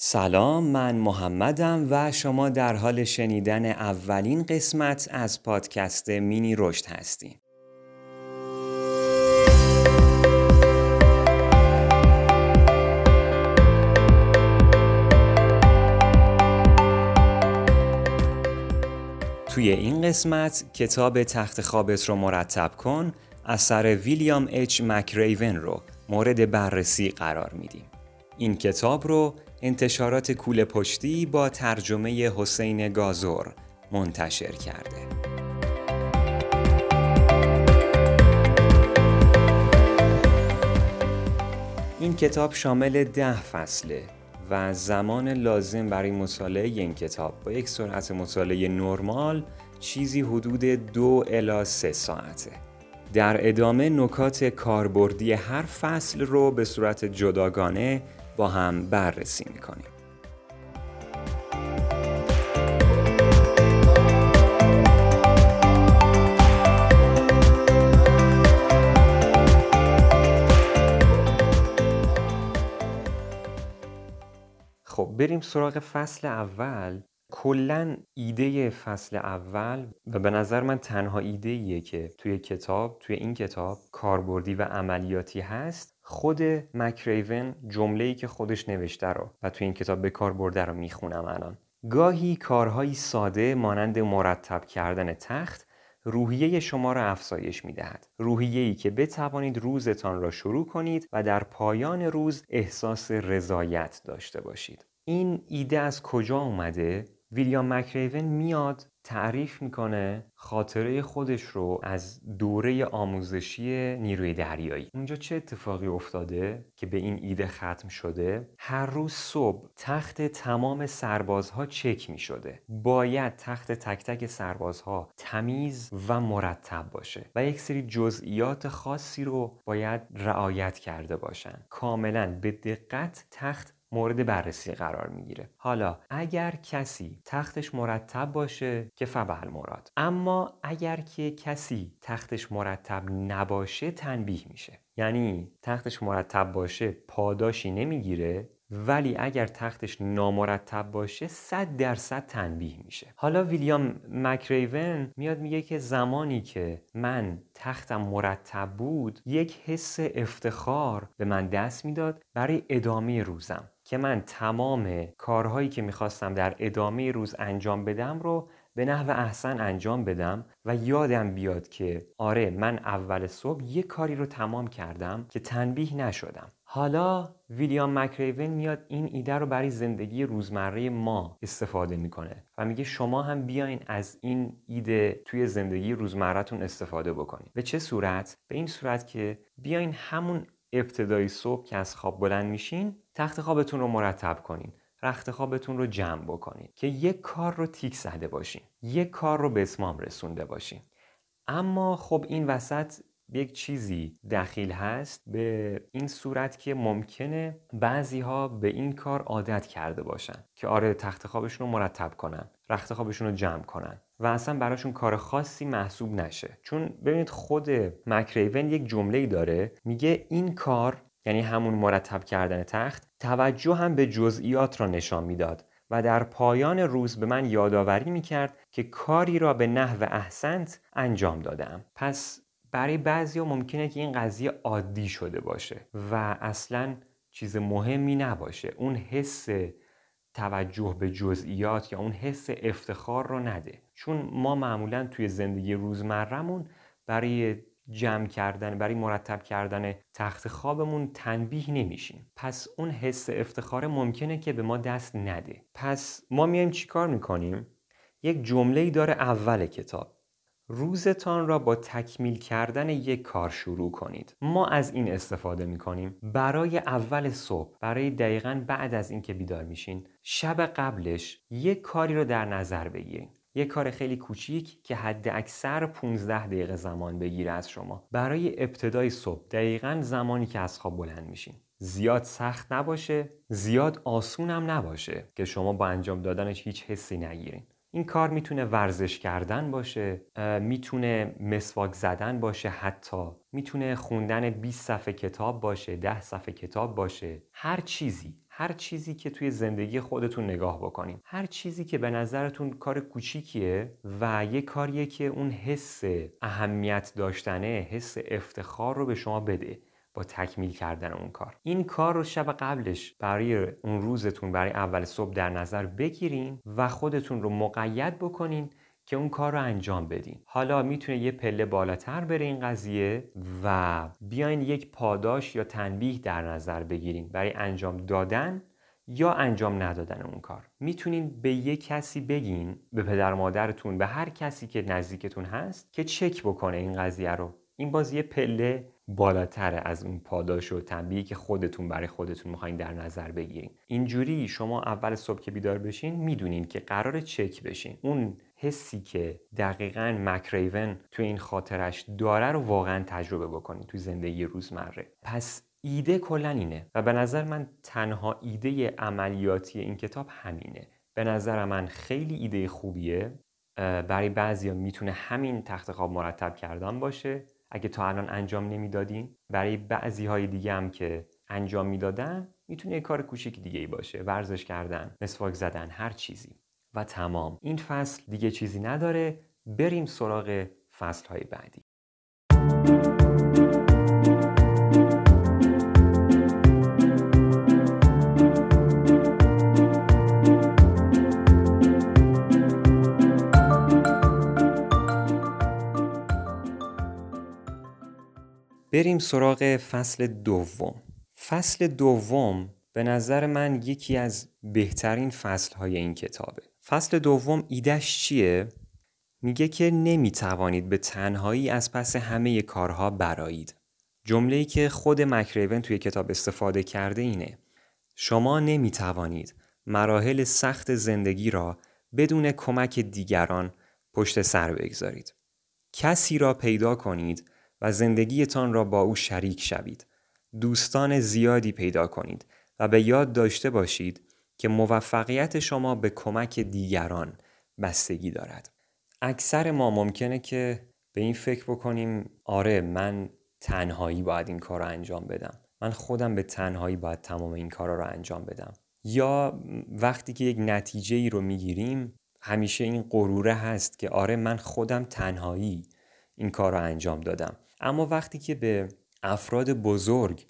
سلام من محمدم و شما در حال شنیدن اولین قسمت از پادکست مینی رشد هستیم. توی این قسمت کتاب تخت خوابت رو مرتب کن اثر ویلیام اچ مکریون رو مورد بررسی قرار میدیم. این کتاب رو انتشارات کوله پشتی با ترجمه حسین گازور منتشر کرده. این کتاب شامل ده فصله و زمان لازم برای مطالعه این کتاب با یک سرعت مطالعه نرمال چیزی حدود دو الا سه ساعته. در ادامه نکات کاربردی هر فصل رو به صورت جداگانه با هم بررسی می‌کنیم. خب بریم سراغ فصل اول کلا ایده فصل اول و به نظر من تنها ایده ایه که توی کتاب توی این کتاب کاربردی و عملیاتی هست خود مکریون جمله ای که خودش نوشته رو و توی این کتاب به کار برده رو می‌خونم الان گاهی کارهایی ساده مانند مرتب کردن تخت روحیه شما را افزایش می دهد. روحیه ای که بتوانید روزتان را شروع کنید و در پایان روز احساس رضایت داشته باشید. این ایده از کجا اومده؟ ویلیام مکریون میاد تعریف می‌کنه خاطره خودش رو از دوره آموزشی نیروی دریایی. اونجا چه اتفاقی افتاده که به این ایده ختم شده؟ هر روز صبح تخت تمام سربازها چک می شده باید تخت تک تک سربازها تمیز و مرتب باشه و یک سری جزئیات خاصی رو باید رعایت کرده باشن. کاملا به دقت تخت مورد بررسی قرار می‌گیره. حالا اگر کسی تختش مرتب باشه که فبل مراد اما اگر که کسی تختش مرتب نباشه تنبیه میشه. یعنی تختش مرتب باشه پاداشی نمی‌گیره ولی اگر تختش نامرتب باشه صد درصد تنبیه میشه. حالا ویلیام مکریون میاد میگه که زمانی که من تختم مرتب بود یک حس افتخار به من دست می‌داد برای ادامه روزم. که من تمام کارهایی که می‌خواستم در ادامه روز انجام بدم رو به نحو احسن انجام بدم و یادم بیاد که آره من اول صبح یه کاری رو تمام کردم که تنبیه نشدم. حالا ویلیام مکریون میاد این ایده رو برای زندگی روزمره ما استفاده می‌کنه و میگه شما هم بیاین از این ایده توی زندگی روزمرهتون استفاده بکنید به چه صورت؟ به این صورت که بیاین همون ابتدای صبح که از خواب بلند میشین تخت خوابتون رو مرتب کنین. رخت خوابتون رو جمع بکنید که یک کار رو تیک زده باشین. یک کار رو به اسمام رسونده باشین. اما خب این وسط یک چیزی دخیل هست به این صورت که ممکنه بعضی ها به این کار عادت کرده باشن. که آره تخت خوابشون رو مرتب کنن. رخت خوابشون رو جمع کنن. و اصلا براشون کار خاصی محسوب نشه. چون ببینید خود مکریون یک جمله داره میگه این کار یعنی همون مرتب کردن تخت توجه هم به جزئیات را نشان می‌داد و در پایان روز به من یادآوری می‌کرد که کاری را به نحو احسنت انجام دادم پس برای بعضی ممکنه که این قضیه عادی شده باشه و اصلا چیز مهمی نباشه. اون حس توجه به جزئیات یا اون حس افتخار رو نده. چون ما معمولا توی زندگی روزمرهمون برای جمع کردن برای مرتب کردن تخت خوابمون تنبیه نمیشیم. پس اون حس افتخار ممکنه که به ما دست نده. پس ما میایم چیکار می‌کنیم؟ یک جمله داره اول کتاب. روزتان را با تکمیل کردن یک کار شروع کنید. ما از این استفاده می کنیم برای اول صبح برای دقیقا بعد از اینکه بیدار میشین شب قبلش یک کاری رو در نظر بگیرید یک کار خیلی کوچیک که حد اکثر 15 دقیقه زمان بگیره از شما. برای ابتدای صبح دقیقا زمانی که از خواب بلند میشین. زیاد سخت نباشه زیاد آسونم نباشه که شما با انجام دادنش هیچ حسی نگیرین. این کار می‌تونه ورزش کردن باشه می‌تونه مسواک زدن باشه حتی می‌تونه خوندن 20 صفحه کتاب باشه 10 صفحه کتاب باشه هر چیزی. هر چیزی که توی زندگی خودتون نگاه بکنین. هر چیزی که به نظرتون کار کوچیکیه و یه کاریه که اون حس اهمیت داشتنه حس افتخار رو به شما بده با تکمیل کردن اون کار. این کار رو شب قبلش برای اون روزتون برای اول صبح در نظر بگیرین و خودتون رو مقید بکنین که اون کار رو انجام بدین. حالا می‌تونه یه پله بالاتر بره این قضیه و بیاین یک پاداش یا تنبیه در نظر بگیرین برای انجام دادن یا انجام ندادن اون کار. می‌تونین به یه کسی بگین به پدر مادرتون به هر کسی که نزدیکتون هست که چک بکنه این قضیه رو. این باز یه پله بالاتر از اون پاداش و تنبیهی که خودتون برای خودتون می‌خواین در نظر بگیرین. اینجوری شما اول صبح که بیدار بشین می‌دونین که قرار چک بشین. اون حسی که دقیقا مکریون تو این خاطرش داره رو واقعا تجربه بکنین تو زندگی روزمره. پس ایده کلا اینه و به نظر من تنها ایده عملیاتی این کتاب همینه. به نظر من خیلی ایده خوبیه. برای بعضیا می‌تونه همین تخت خواب مرتب کردن باشه. اگه تا الان انجام نمی‌دادین. برای بعضی های دیگه هم که انجام می‌دادن می‌تونه کار کوچیک دیگه ای باشه. ورزش کردن مسواک زدن هر چیزی. و تمام. این فصل دیگه چیزی نداره. بریم سراغ فصل های بعدی. بریم سراغ فصل دوم. فصل دوم به نظر من یکی از بهترین فصل های این کتابه. فصل دوم ایدش چیه؟ میگه که نمی‌توانید به تنهایی از پس همه کارها برایید جمله‌ای که خود مکریون توی کتاب استفاده کرده اینه شما نمی‌توانید مراحل سخت زندگی را بدون کمک دیگران پشت سر بگذارید کسی را پیدا کنید و زندگیتان را با او شریک شوید. دوستان زیادی پیدا کنید و به یاد داشته باشید که موفقیت شما به کمک دیگران بستگی دارد. اکثر ما ممکنه که به این فکر بکنیم آره من تنهایی باید این کار رو انجام بدم. من خودم به تنهایی باید تمام این کارا رو انجام بدم. یا وقتی که یک نتیجه ای رو می‌گیریم همیشه این غروره هست که آره من خودم تنهایی این کار رو انجام دادم اما وقتی که به افراد بزرگ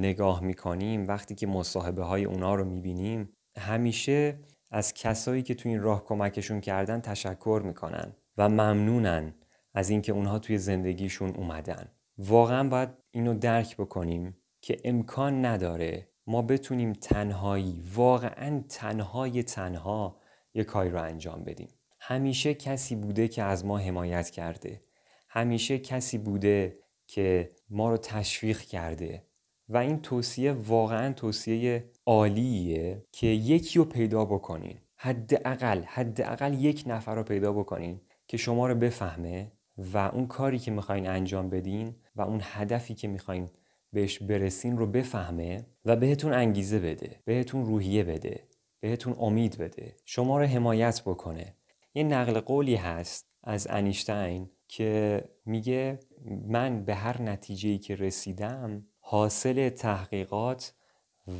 نگاه می‌کنیم وقتی که مصاحبه های اونا رو می‌بینیم همیشه از کسایی که تو این راه کمکشون کردن تشکر می‌کنن و ممنونن از اینکه اونها توی زندگیشون اومدن. واقعا باید اینو درک بکنیم که امکان نداره ما بتونیم تنهایی واقعا تنهای تنها یه کاری رو انجام بدیم. همیشه کسی بوده که از ما حمایت کرده. همیشه کسی بوده که ما رو تشویق کرده. و این توصیه واقعا توصیه عالیه که یکی رو پیدا بکنین. حداقل حداقل یک نفر رو پیدا بکنین که شما رو بفهمه و اون کاری که می‌خواین انجام بدین و اون هدفی که می‌خواین بهش برسین رو بفهمه و بهتون انگیزه بده بهتون روحیه بده بهتون امید بده. شما رو حمایت بکنه. یه نقل قولی هست از انیشتین که میگه من به هر نتیجه‌ای که رسیدم حاصل تحقیقات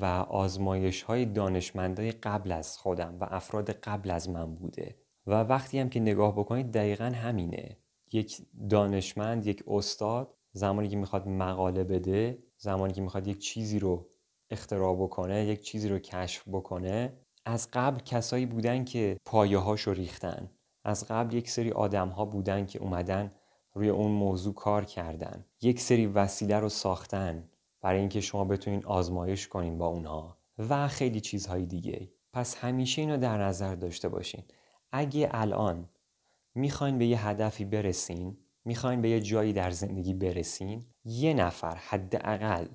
و آزمایش های دانشمندای قبل از خودم و افراد قبل از من بوده. و وقتی هم که نگاه بکنید دقیقا همینه. یک دانشمند یک استاد زمانی که می‌خواد مقاله بده زمانی که می‌خواد یک چیزی رو اختراع بکنه یک چیزی رو کشف بکنه از قبل کسایی بودن که پایه هاشو ریختن. از قبل یک سری آدم ها بودن که اومدن روی اون موضوع کار کردن. یک سری وسیله رو ساختن. برای اینکه شما بتونین آزمایش کنین با اونها و خیلی چیزهای دیگه. پس همیشه اینو در نظر داشته باشین. اگه الان می‌خواین به یه هدفی برسین می‌خواین به یه جایی در زندگی برسین یه نفر حداقل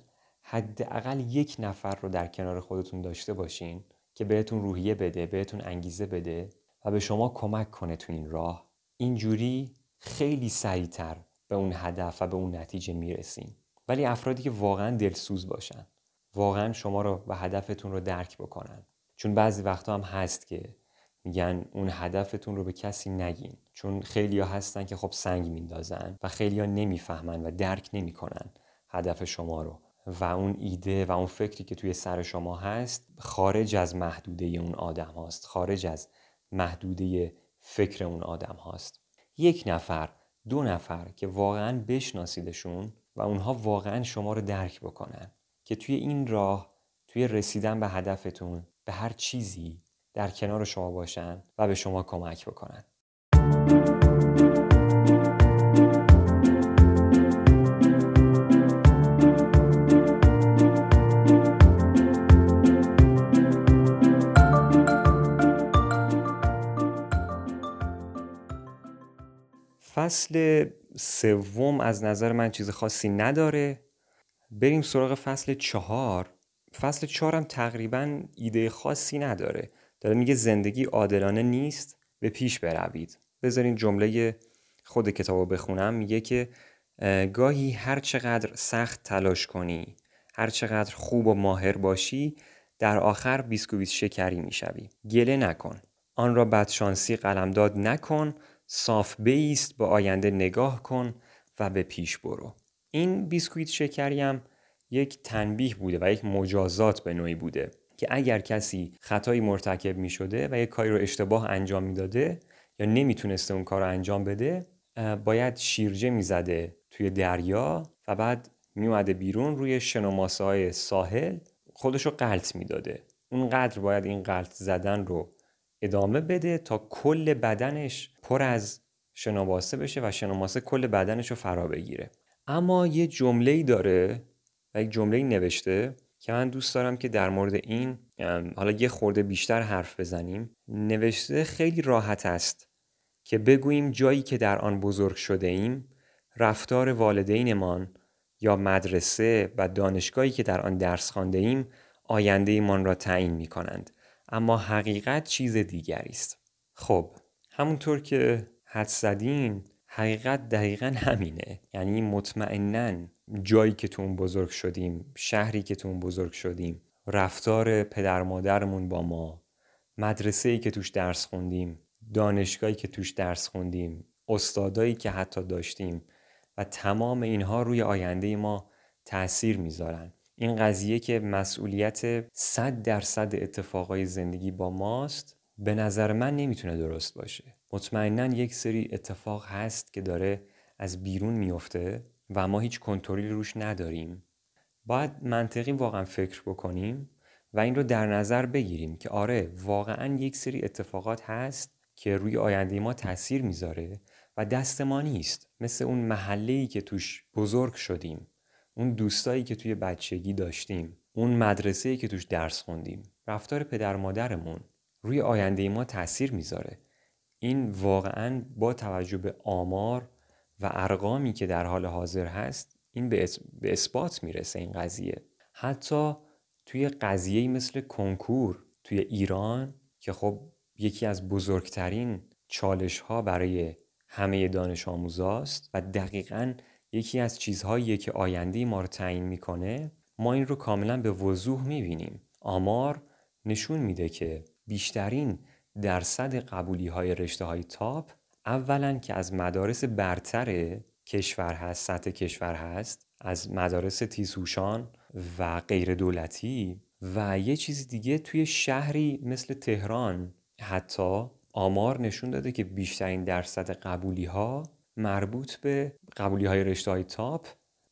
حداقل یک نفر رو در کنار خودتون داشته باشین که بهتون روحیه بده بهتون انگیزه بده و به شما کمک کنه تو این راه. اینجوری خیلی سریعتر به اون هدف و به اون نتیجه می‌رسین. ولی افرادی که واقعا دلسوز باشن واقعا شما رو و هدفتون رو درک بکنن. چون بعضی وقتا هم هست که میگن اون هدفتون رو به کسی نگین. چون خیلی ها هستن که خب سنگ میندازن و خیلی ها نمی‌فهمن و درک نمی‌کنن هدف شما رو. و اون ایده و اون فکری که توی سر شما هست خارج از محدوده اون آدم هاست. خارج از محدوده فکر اون آدم هاست. یک نفر دو نفر که واقعا بشناسیدشون و اونها واقعا شما رو درک بکنن که توی این راه توی رسیدن به هدفتون به هر چیزی در کنار شما باشن و به شما کمک بکنن. فصل سوم از نظر من چیز خاصی نداره. بریم سراغ فصل چهار. فصل چهارم تقریبا ایده خاصی نداره. داره میگه زندگی عادلانه نیست به پیش بروید. بذارین جمله خود کتاب رو بخونم. میگه که گاهی هر چقدر سخت تلاش کنی هر چقدر خوب و ماهر باشی در آخر بیسکویت شکری می‌شوی. گله نکن. آن را بدشانسی قلمداد نکن. صاف بیست به آینده نگاه کن و به پیش برو. این بیسکویت شکری هم یک تنبیه بوده و یک مجازات به نوعی بوده که اگر کسی خطایی مرتکب می شده و یک کاری رو اشتباه انجام می‌داده یا نمی‌تونسته اون کار رو انجام بده باید شیرجه می‌زده توی دریا و بعد میومده بیرون روی شنوماسه های ساحل خودش رو قلط می‌داده. اونقدر باید این قلط زدن رو ادامه بده تا کل بدنش پر از شنواسه بشه و شنوماسه کل بدنش رو فرا بگیره. اما یه جمله ای داره و یک جمله نوشته که من دوست دارم که در مورد این حالا یه خورده بیشتر حرف بزنیم. نوشته خیلی راحت است که بگوییم جایی که در آن بزرگ شده ایم رفتار والدینمان یا مدرسه و دانشگاهی که در آن درس خوانده ایم آینده ایمان را تعیین می کنند اما حقیقت چیز دیگری است. خب همونطور که حد زدین حقیقت دقیقا همینه. یعنی مطمئنا جایی که تو اون بزرگ شدیم شهری که تو اون بزرگ شدیم رفتار پدر مادرمون با ما مدرسه ای که توش درس خوندیم دانشگاهی که توش درس خوندیم استادایی که حتی داشتیم و تمام اینها روی آینده ما تاثیر می‌ذارن. این قضیه که مسئولیت صد درصد اتفاقای زندگی با ماست به نظر من نمی‌تونه درست باشه. مطمئنا یک سری اتفاق هست که داره از بیرون میفته و ما هیچ کنترلی روش نداریم. باید منطقی واقعا فکر بکنیم و این رو در نظر بگیریم که آره واقعا یک سری اتفاقات هست که روی آینده ما تاثیر می‌ذاره و دست ما نیست. مثل اون محله که توش بزرگ شدیم. اون دوستایی که توی بچگی داشتیم اون مدرسه که توش درس خوندیم رفتار پدر مادرمون روی آینده ما تاثیر می‌ذاره. این واقعا با توجه به آمار و ارقامی که در حال حاضر هست این به اثبات می‌رسه این قضیه. حتی توی قضیه مثل کنکور توی ایران که خب یکی از بزرگترین چالش ها برای همه دانش آموزاست و دقیقا یکی از چیزهایی که آینده ما رو تعیین می‌کنه ما این رو کاملا به وضوح می‌بینیم. آمار نشون میده که بیشترین درصد قبولی های رشته های تاپ اولا که از مدارس برتر کشور هست سطح کشور هست از مدارس تیزهوشان و غیر دولتی و یه چیز دیگه توی شهری مثل تهران حتی آمار نشون داده که بیشترین درصد قبولی ها مربوط به قبولی های رشته های تاپ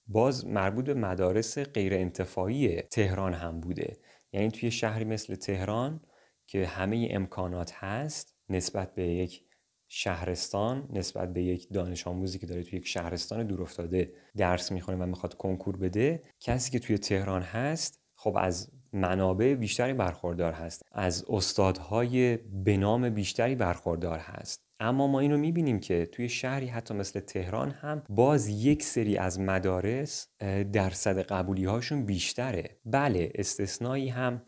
باز مربوط به مدارس غیر انتفاعی تهران هم بوده. یعنی توی شهری مثل تهران که همه امکانات هست نسبت به یک شهرستان نسبت به یک دانش آموزی که داره توی یک شهرستان دورافتاده درس می‌خونه و می‌خواد کنکور بده کسی که توی تهران هست خب از منابع بیشتری برخوردار هست. از استادهای بنام بیشتری برخوردار هست. اما ما اینو می‌بینیم که توی شهری حتی مثل تهران هم باز یک سری از مدارس درصد قبولی هاشون بیشتره. بله استثنایی هم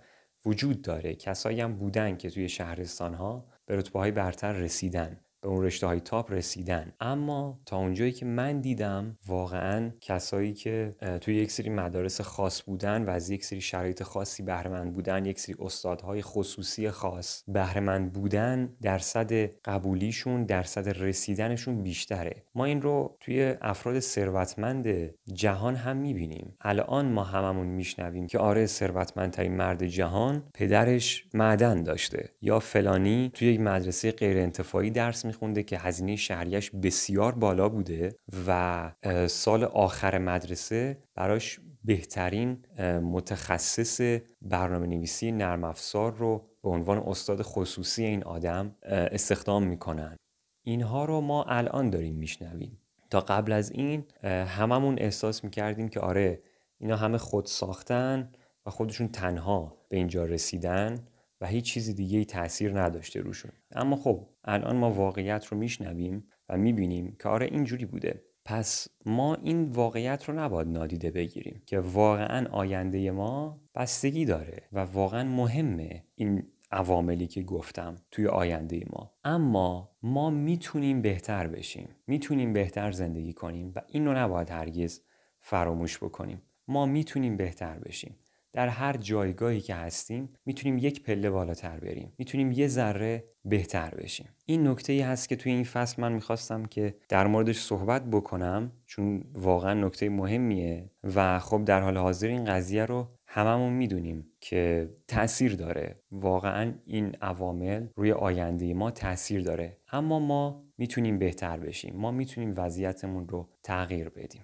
وجود داره. کسایی هم بودن که توی شهرستان ها به رتبه های برتر رسیدن. به اون رشته های تاپ رسیدن. اما تا اونجایی که من دیدم واقعا کسایی که توی یک سری مدارس خاص بودن و از یک سری شرایط خاصی بهره بودن یک سری استادهای خصوصی خاص بهره بودن درصد قبولیشون درصد رسیدنشون بیشتره. ما این رو توی افراد ثروتمند جهان هم می‌بینیم. الان ما هممون میشنویم که آره ثروتمندترین مرد جهان پدرش معدن داشته. یا فلانی توی یک مدرسه غیر انتفاعی درس میخونده که هزینه شهریش بسیار بالا بوده و سال آخر مدرسه براش بهترین متخصص برنامه نویسی نرم افزار رو به عنوان استاد خصوصی این آدم استخدام می‌کنن. اینها رو ما الان داریم میشنویم. تا قبل از این هممون احساس می‌کردیم که آره اینا همه خود ساختن و خودشون تنها به اینجا رسیدن. و هیچ چیزی دیگه ای تاثیر نداشته روشون. اما خب الان ما واقعیت رو میشنویم و می‌بینیم که آره اینجوری بوده. پس ما این واقعیت رو نباید نادیده بگیریم که واقعا آینده ما بستگی داره و واقعا مهمه این عواملی که گفتم توی آینده ما. اما ما می‌تونیم بهتر بشیم. می‌تونیم بهتر زندگی کنیم و این رو نباید هرگز فراموش بکنیم. ما می‌تونیم بهتر بشیم. در هر جایگاهی که هستیم می‌تونیم یک پله بالاتر بریم. می‌تونیم یه ذره بهتر بشیم. این نکته ای هست که توی این فصل من می‌خواستم که در موردش صحبت بکنم چون واقعا نکته مهمیه و خب در حال حاضر این قضیه رو هممون می‌دونیم که تاثیر داره. واقعا این عوامل روی آینده ما تاثیر داره. اما ما می‌تونیم بهتر بشیم. ما می‌تونیم وضعیتمون رو تغییر بدیم.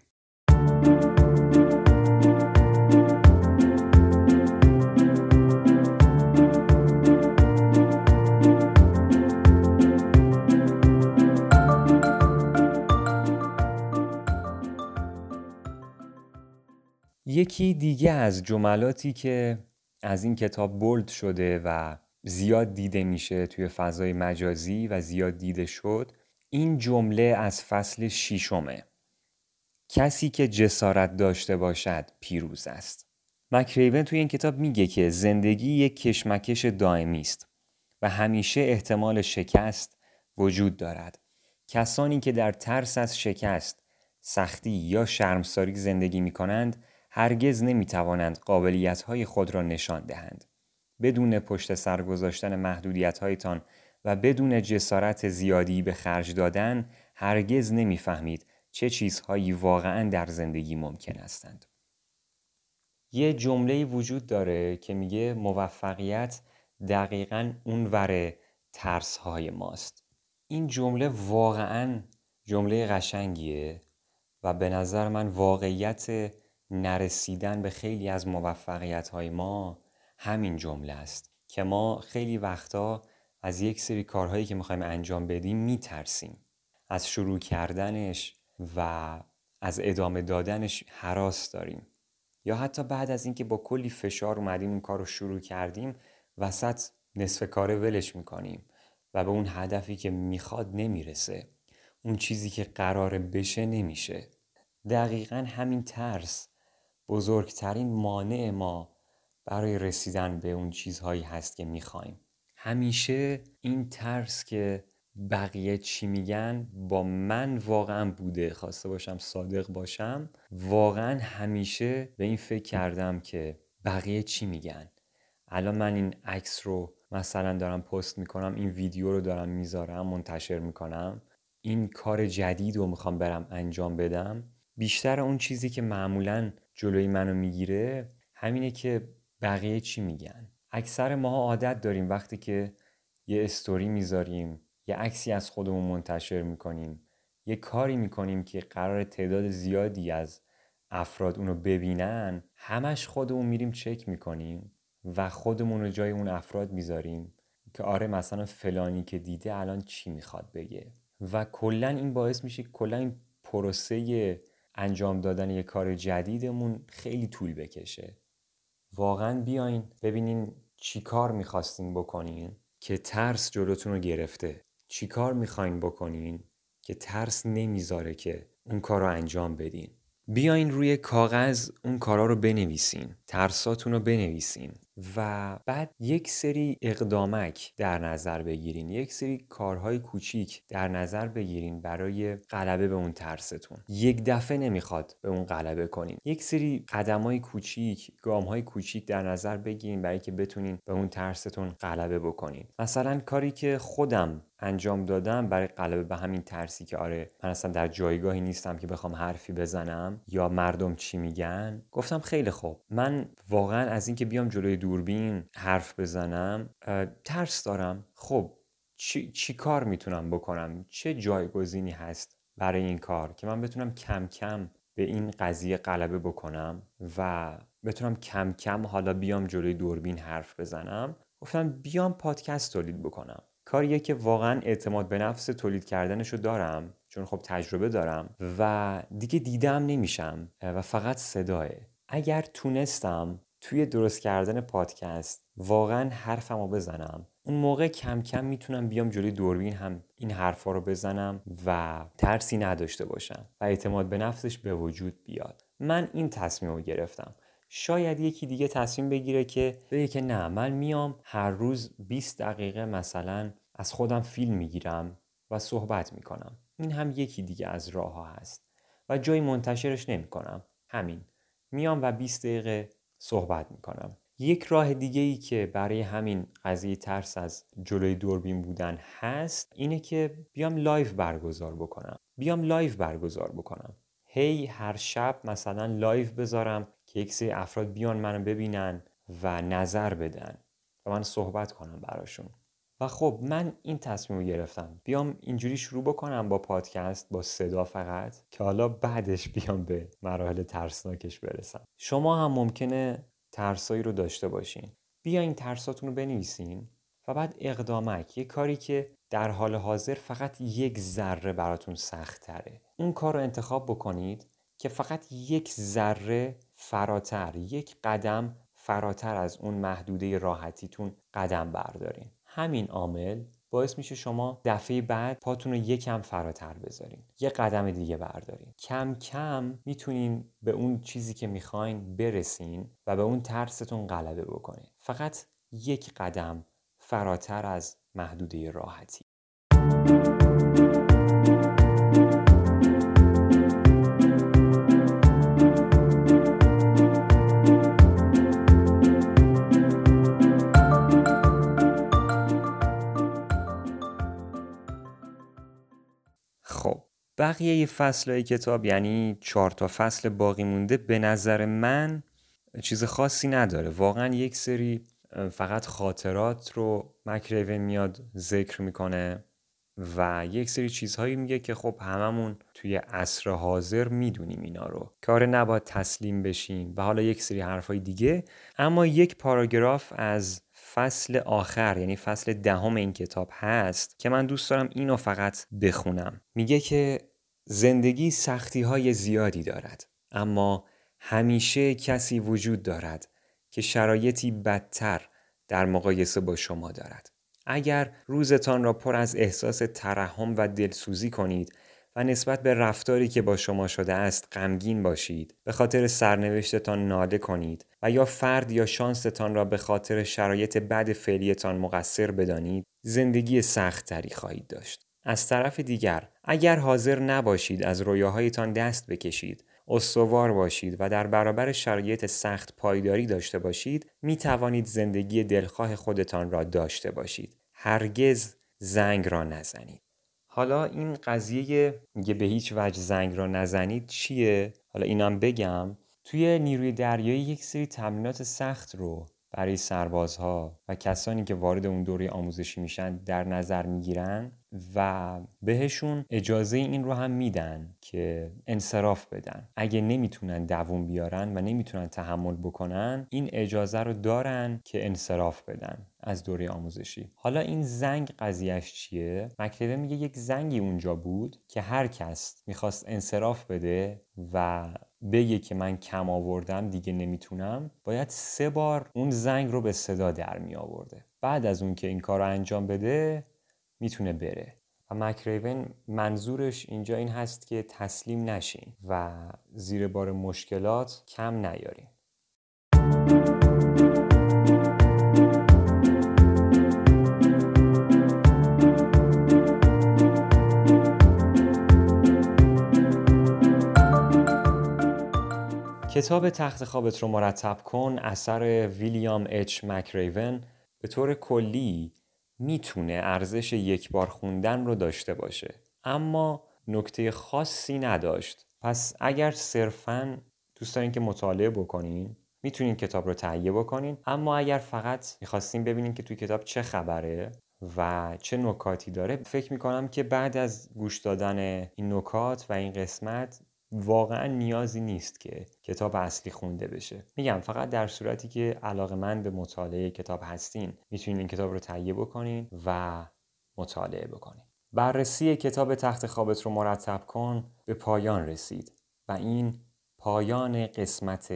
یکی دیگه از جملاتی که از این کتاب بولد شده و زیاد دیده میشه توی فضای مجازی و زیاد دیده شد این جمله از فصل شیشمه کسی که جسارت داشته باشد پیروز است. مکریون توی این کتاب میگه که زندگی یک کشمکش دائمی است و همیشه احتمال شکست وجود دارد. کسانی که در ترس از شکست سختی یا شرمساری زندگی می کنند هرگز نمی توانند قابلیت های خود را نشان دهند. بدون پشت سر گذاشتن محدودیت هایتان و بدون جسارت زیادی به خرج دادن هرگز نمی‌فهمید چه چیزهایی واقعا در زندگی ممکن هستند. یه جمله وجود داره که میگه موفقیت دقیقا اونور ترس های ماست. این جمله واقعا جمله قشنگیه و به نظر من واقعیت نرسیدن به خیلی از موفقیت های ما همین جمله است که ما خیلی وقتا از یک سری کارهایی که می‌خوایم انجام بدیم میترسیم. از شروع کردنش و از ادامه دادنش حراس داریم. یا حتی بعد از اینکه با کلی فشار اومدیم این کار رو شروع کردیم وسط نصف کاره ولش می‌کنیم و به اون هدفی که می‌خواد نمی‌رسه. اون چیزی که قراره بشه نمیشه. دقیقا همین ترس بزرگترین مانع ما برای رسیدن به اون چیزهایی هست که می‌خوایم. همیشه این ترس که بقیه چی میگن با من واقعا بوده. خواسته باشم صادق باشم. واقعا همیشه به این فکر کردم که بقیه چی میگن. الان من این عکس رو مثلا دارم پست می‌کنم این ویدیو رو دارم می‌ذارم منتشر می‌کنم. این کار جدید رو می‌خوام برم انجام بدم. بیشتر اون چیزی که معمولا جلوی منو می‌گیره همینه که بقیه چی میگن؟ اکثر ماها عادت داریم وقتی که یه استوری می‌ذاریم یه عکسی از خودمون منتشر می‌کنیم یه کاری می‌کنیم که قرار تعداد زیادی از افراد اونو ببینن همش خودمون میریم چک می‌کنیم و خودمون رو جای اون افراد می‌ذاریم که آره مثلا فلانی که دیده الان چی می‌خواد بگه؟ و کلا این باعث میشه کلا این پروسه انجام دادن یه کار جدیدمون خیلی طول بکشه. واقعا بیاین ببینین چی کار می‌خواستین بکنین که ترس جلوتون رو گرفته. چی کار می‌خواین بکنین که ترس نمی‌ذاره که اون کار رو انجام بدین. بیاین روی کاغذ اون کارا رو بنویسین. ترساتون رو بنویسین. و بعد یک سری اقدامک در نظر بگیرین یک سری کارهای کوچیک در نظر بگیرین برای غلبه به اون ترستون. یک دفعه نمی‌خواد به اون غلبه کنین. یک سری قدم های کوچیک گام های کوچیک در نظر بگیرین برای که بتونین به اون ترستون غلبه بکنین. مثلا کاری که خودم انجام دادم برای غلبه به همین ترسی که آره من اصلا در جایگاهی نیستم که بخوام حرفی بزنم یا مردم چی میگن. گفتم خیلی خوب. من واقعا از اینکه بیام جلوی دوربین حرف بزنم ترس دارم. خب چی, چی کار می‌تونم بکنم؟ چه جایگزینی هست برای این کار که من بتونم کم کم به این قضیه غلبه بکنم و بتونم کم کم حالا بیام جلوی دوربین حرف بزنم؟ گفتم بیام پادکست تولید بکنم. کاریه که واقعا اعتماد به نفس تولید کردنشو دارم چون خب تجربه دارم و دیگه دیدم نمیشم و فقط صداه. اگر تونستم توی درست کردن پادکست واقعا حرفمو بزنم. اون موقع کم کم می‌تونم بیام جلوی دوربین هم این حرفا رو بزنم و ترسی نداشته باشم و اعتماد به نفسش به وجود بیاد. من این تصمیم رو گرفتم. شاید یکی دیگه تصمیم بگیره که بگه که نه من میام هر روز 20 دقیقه مثلا از خودم فیلم می‌گیرم و صحبت می‌کنم. این هم یکی دیگه از راه ها هست و جایی منتشرش نمی‌کنم. همین. میام و 20 دقیقه صحبت می‌کنم. یک راه دیگه ای که برای همین قضیه ترس از جلوی دوربین بودن هست اینه که بیام لایو برگزار بکنم. بیام لایو برگزار بکنم. هی هر شب مثلا live بذارم که یک سری افراد بیان منو ببینن و نظر بدن و من صحبت کنم براشون. و خب من این تصمیم رو گرفتم. بیام اینجوری شروع بکنم با پادکست با صدا فقط که حالا بعدش بیام به مراحل ترسناکش برسم. شما هم ممکنه ترسایی رو داشته باشین. بیاین ترساتون رو بنویسین و بعد اقدامک. یه کاری که در حال حاضر فقط یک ذره براتون سخت تره اون کار رو انتخاب بکنید که فقط یک ذره فراتر یک قدم فراتر از اون محدوده راحتیتون قدم بردارین. همین عامل باعث میشه شما دفعه بعد پاتون رو یکم فراتر بذارین. یه قدم دیگه بردارین. کم کم می‌تونین به اون چیزی که می‌خواین برسین و به اون ترستون غلبه بکنین. فقط یک قدم فراتر از محدوده راحتی. بقیه فصل کتاب یعنی چهار تا فصل باقی مونده به نظر من چیز خاصی نداره. واقعا یک سری فقط خاطرات رو مکریون میاد ذکر می‌کنه و یک سری چیزهایی میگه که خب هممون توی عصر حاضر می‌دونیم اینا رو. کار نباید تسلیم بشیم و حالا یک سری حرفای دیگه. اما یک پاراگراف از فصل آخر یعنی فصل دهم این کتاب هست که من دوست دارم اینو فقط بخونم. میگه که زندگی سختی های زیادی دارد اما همیشه کسی وجود دارد که شرایطی بدتر در مقایسه با شما دارد. اگر روزتان را پر از احساس ترحم و دلسوزی کنید و نسبت به رفتاری که با شما شده است غمگین باشید. به خاطر سرنوشتتان ناله کنید و یا فرد یا شانستان را به خاطر شرایط بد فعلیتان مقصر بدانید زندگی سخت تری خواهید داشت. از طرف دیگر اگر حاضر نباشید از رویاهایتان دست بکشید استوار باشید و در برابر شرایط سخت پایداری داشته باشید می توانید زندگی دلخواه خودتان را داشته باشید. هرگز زنگ را نزنید. حالا این قضیه میگه به هیچ وجه زنگ را نزنید چیه؟ حالا اینم بگم. توی نیروی دریایی یک سری تمرینات سخت رو برای سربازها و کسانی که وارد اون دوره آموزشی میشن در نظر می‌گیرن و بهشون اجازه این رو هم میدن که انصراف بدن. اگه نمی‌تونن دووم بیارن و نمی‌تونن تحمل بکنن این اجازه رو دارن که انصراف بدن از دوره آموزشی. حالا این زنگ قضیهش چیه؟ مکتبه میگه یک زنگی اونجا بود که هر کس می‌خواست انصراف بده و بگه که من کم آوردم دیگه نمی‌تونم باید سه بار اون زنگ رو به صدا در می آورده بعد از اون که این کار رو انجام بده می‌تونه بره. و مکریون منظورش اینجا این هست که تسلیم نشین و زیر بار مشکلات کم نیارین. کتاب تخت خوابت رو مرتب کن اثر ویلیام اچ مکریون به طور کلی می‌تونه ارزش یک بار خوندن رو داشته باشه. اما نکته خاصی نداشت. پس اگر صرفا دوست دارین که مطالعه بکنین می‌تونین کتاب رو تهیه بکنین. اما اگر فقط می‌خواستین ببینین که توی کتاب چه خبره و چه نکاتی داره فکر می‌کنم که بعد از گوش دادن این نکات و این قسمت واقعا نیازی نیست که کتاب اصلی خونده بشه. میگم فقط در صورتی که علاقه من به مطالعه کتاب هستین می‌تونین این کتاب رو تهیه بکنین و مطالعه بکنین. بررسی کتاب تخت خوابت رو مرتب کن به پایان رسید و این پایان قسمت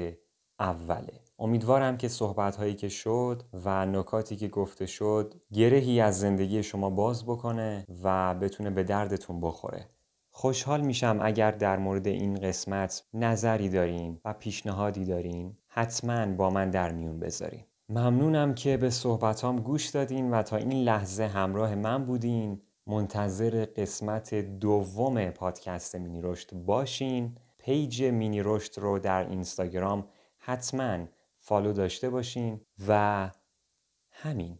اوله. امیدوارم که صحبت هایی که شد و نکاتی که گفته شد گرهی از زندگی شما باز بکنه و بتونه به دردتون بخوره. خوشحال میشم اگر در مورد این قسمت نظری دارین و پیشنهادی دارین. حتما با من در میون بذارین. ممنونم که به صحبتام گوش دادین و تا این لحظه همراه من بودین. منتظر قسمت دوم پادکست مینی رشد باشین. page مینی رشد رو در اینستاگرام حتما follow داشته باشین و همین.